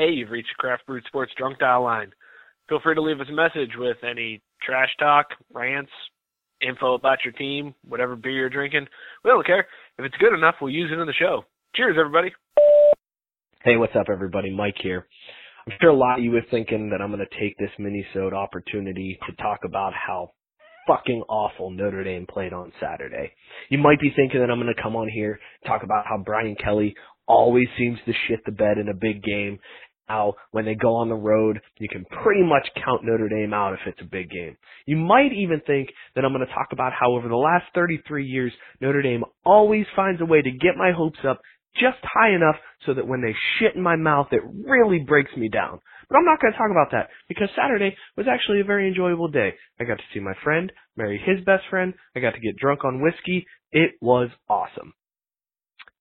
Hey, you've reached the Craft Brewed Sports Drunk Dial line. Feel free to leave us a message with any trash talk, rants, info about your team, whatever beer you're drinking. We don't care. If it's good enough, we'll use it in the show. Cheers, everybody. Hey, what's up, everybody? Mike here. I'm sure a lot of you are thinking that I'm going to take this mini-sode opportunity to talk about how fucking awful Notre Dame played on Saturday. You might be thinking that I'm going to come on here talk about how Brian Kelly always seems to shit the bed in a big game. How when they go on the road, you can pretty much count Notre Dame out if it's a big game. You might even think that I'm going to talk about how over the last 33 years, Notre Dame always finds a way to get my hopes up just high enough so that when they shit in my mouth, it really breaks me down. But I'm not going to talk about that because Saturday was actually a very enjoyable day. I got to see my friend, marry his best friend. I got to get drunk on whiskey. It was awesome.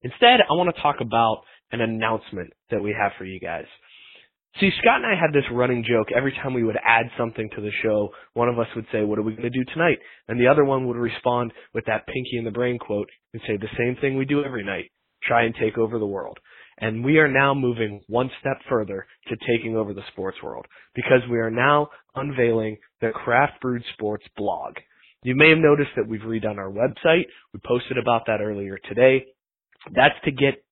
Instead, I want to talk about an announcement that we have for you guys. See, Scott and I had this running joke every time we would add something to the show. One of us would say, What are we going to do tonight? And the other one would respond with that Pinky and the Brain quote and say the same thing we do every night try and take over the world. And we are now moving one step further to taking over the sports world because we are now unveiling the Craft Brewed Sports blog. You may have noticed that we've redone our website. We posted about that earlier today. That's to get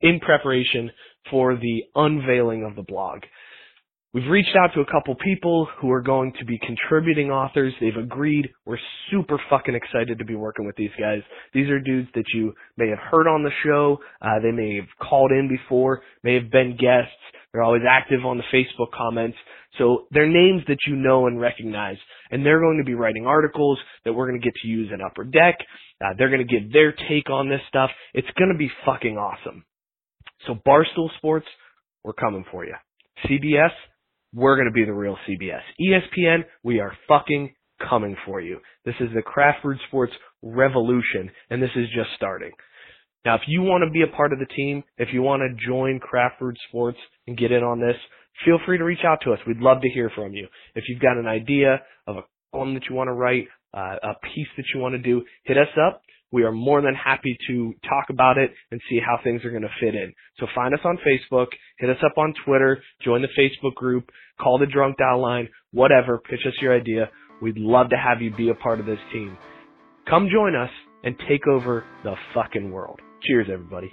in preparation for the unveiling of the blog. We've reached out to a couple people who are going to be contributing authors. They've agreed. We're super fucking excited to be working with these guys. These are dudes that you may have heard on the show. Uh, they may have called in before, may have been guests. They're always active on the Facebook comments. So they're names that you know and recognize. And they're going to be writing articles that we're going to get to use in Upper Deck. Uh, they're going to give their take on this stuff. It's going to be fucking awesome. So Barstool Sports, we're coming for you. CBS, we're going to be the real CBS. ESPN, we are fucking coming for you. This is the Craft Brewed Sports revolution, and this is just starting. Now, if you want to be a part of the team, if you want to join Craft Brewed Sports and get in on this, feel free to reach out to us. We'd love to hear from you. If you've got an idea of a column that you want to write, uh, a piece that you want to do, hit us up. We are more than happy to talk about it and see how things are going to fit in. So find us on Facebook, hit us up on Twitter, join the Facebook group, call the drunk dial line, whatever, pitch us your idea. We'd love to have you be a part of this team. Come join us and take over the fucking world. Cheers, everybody.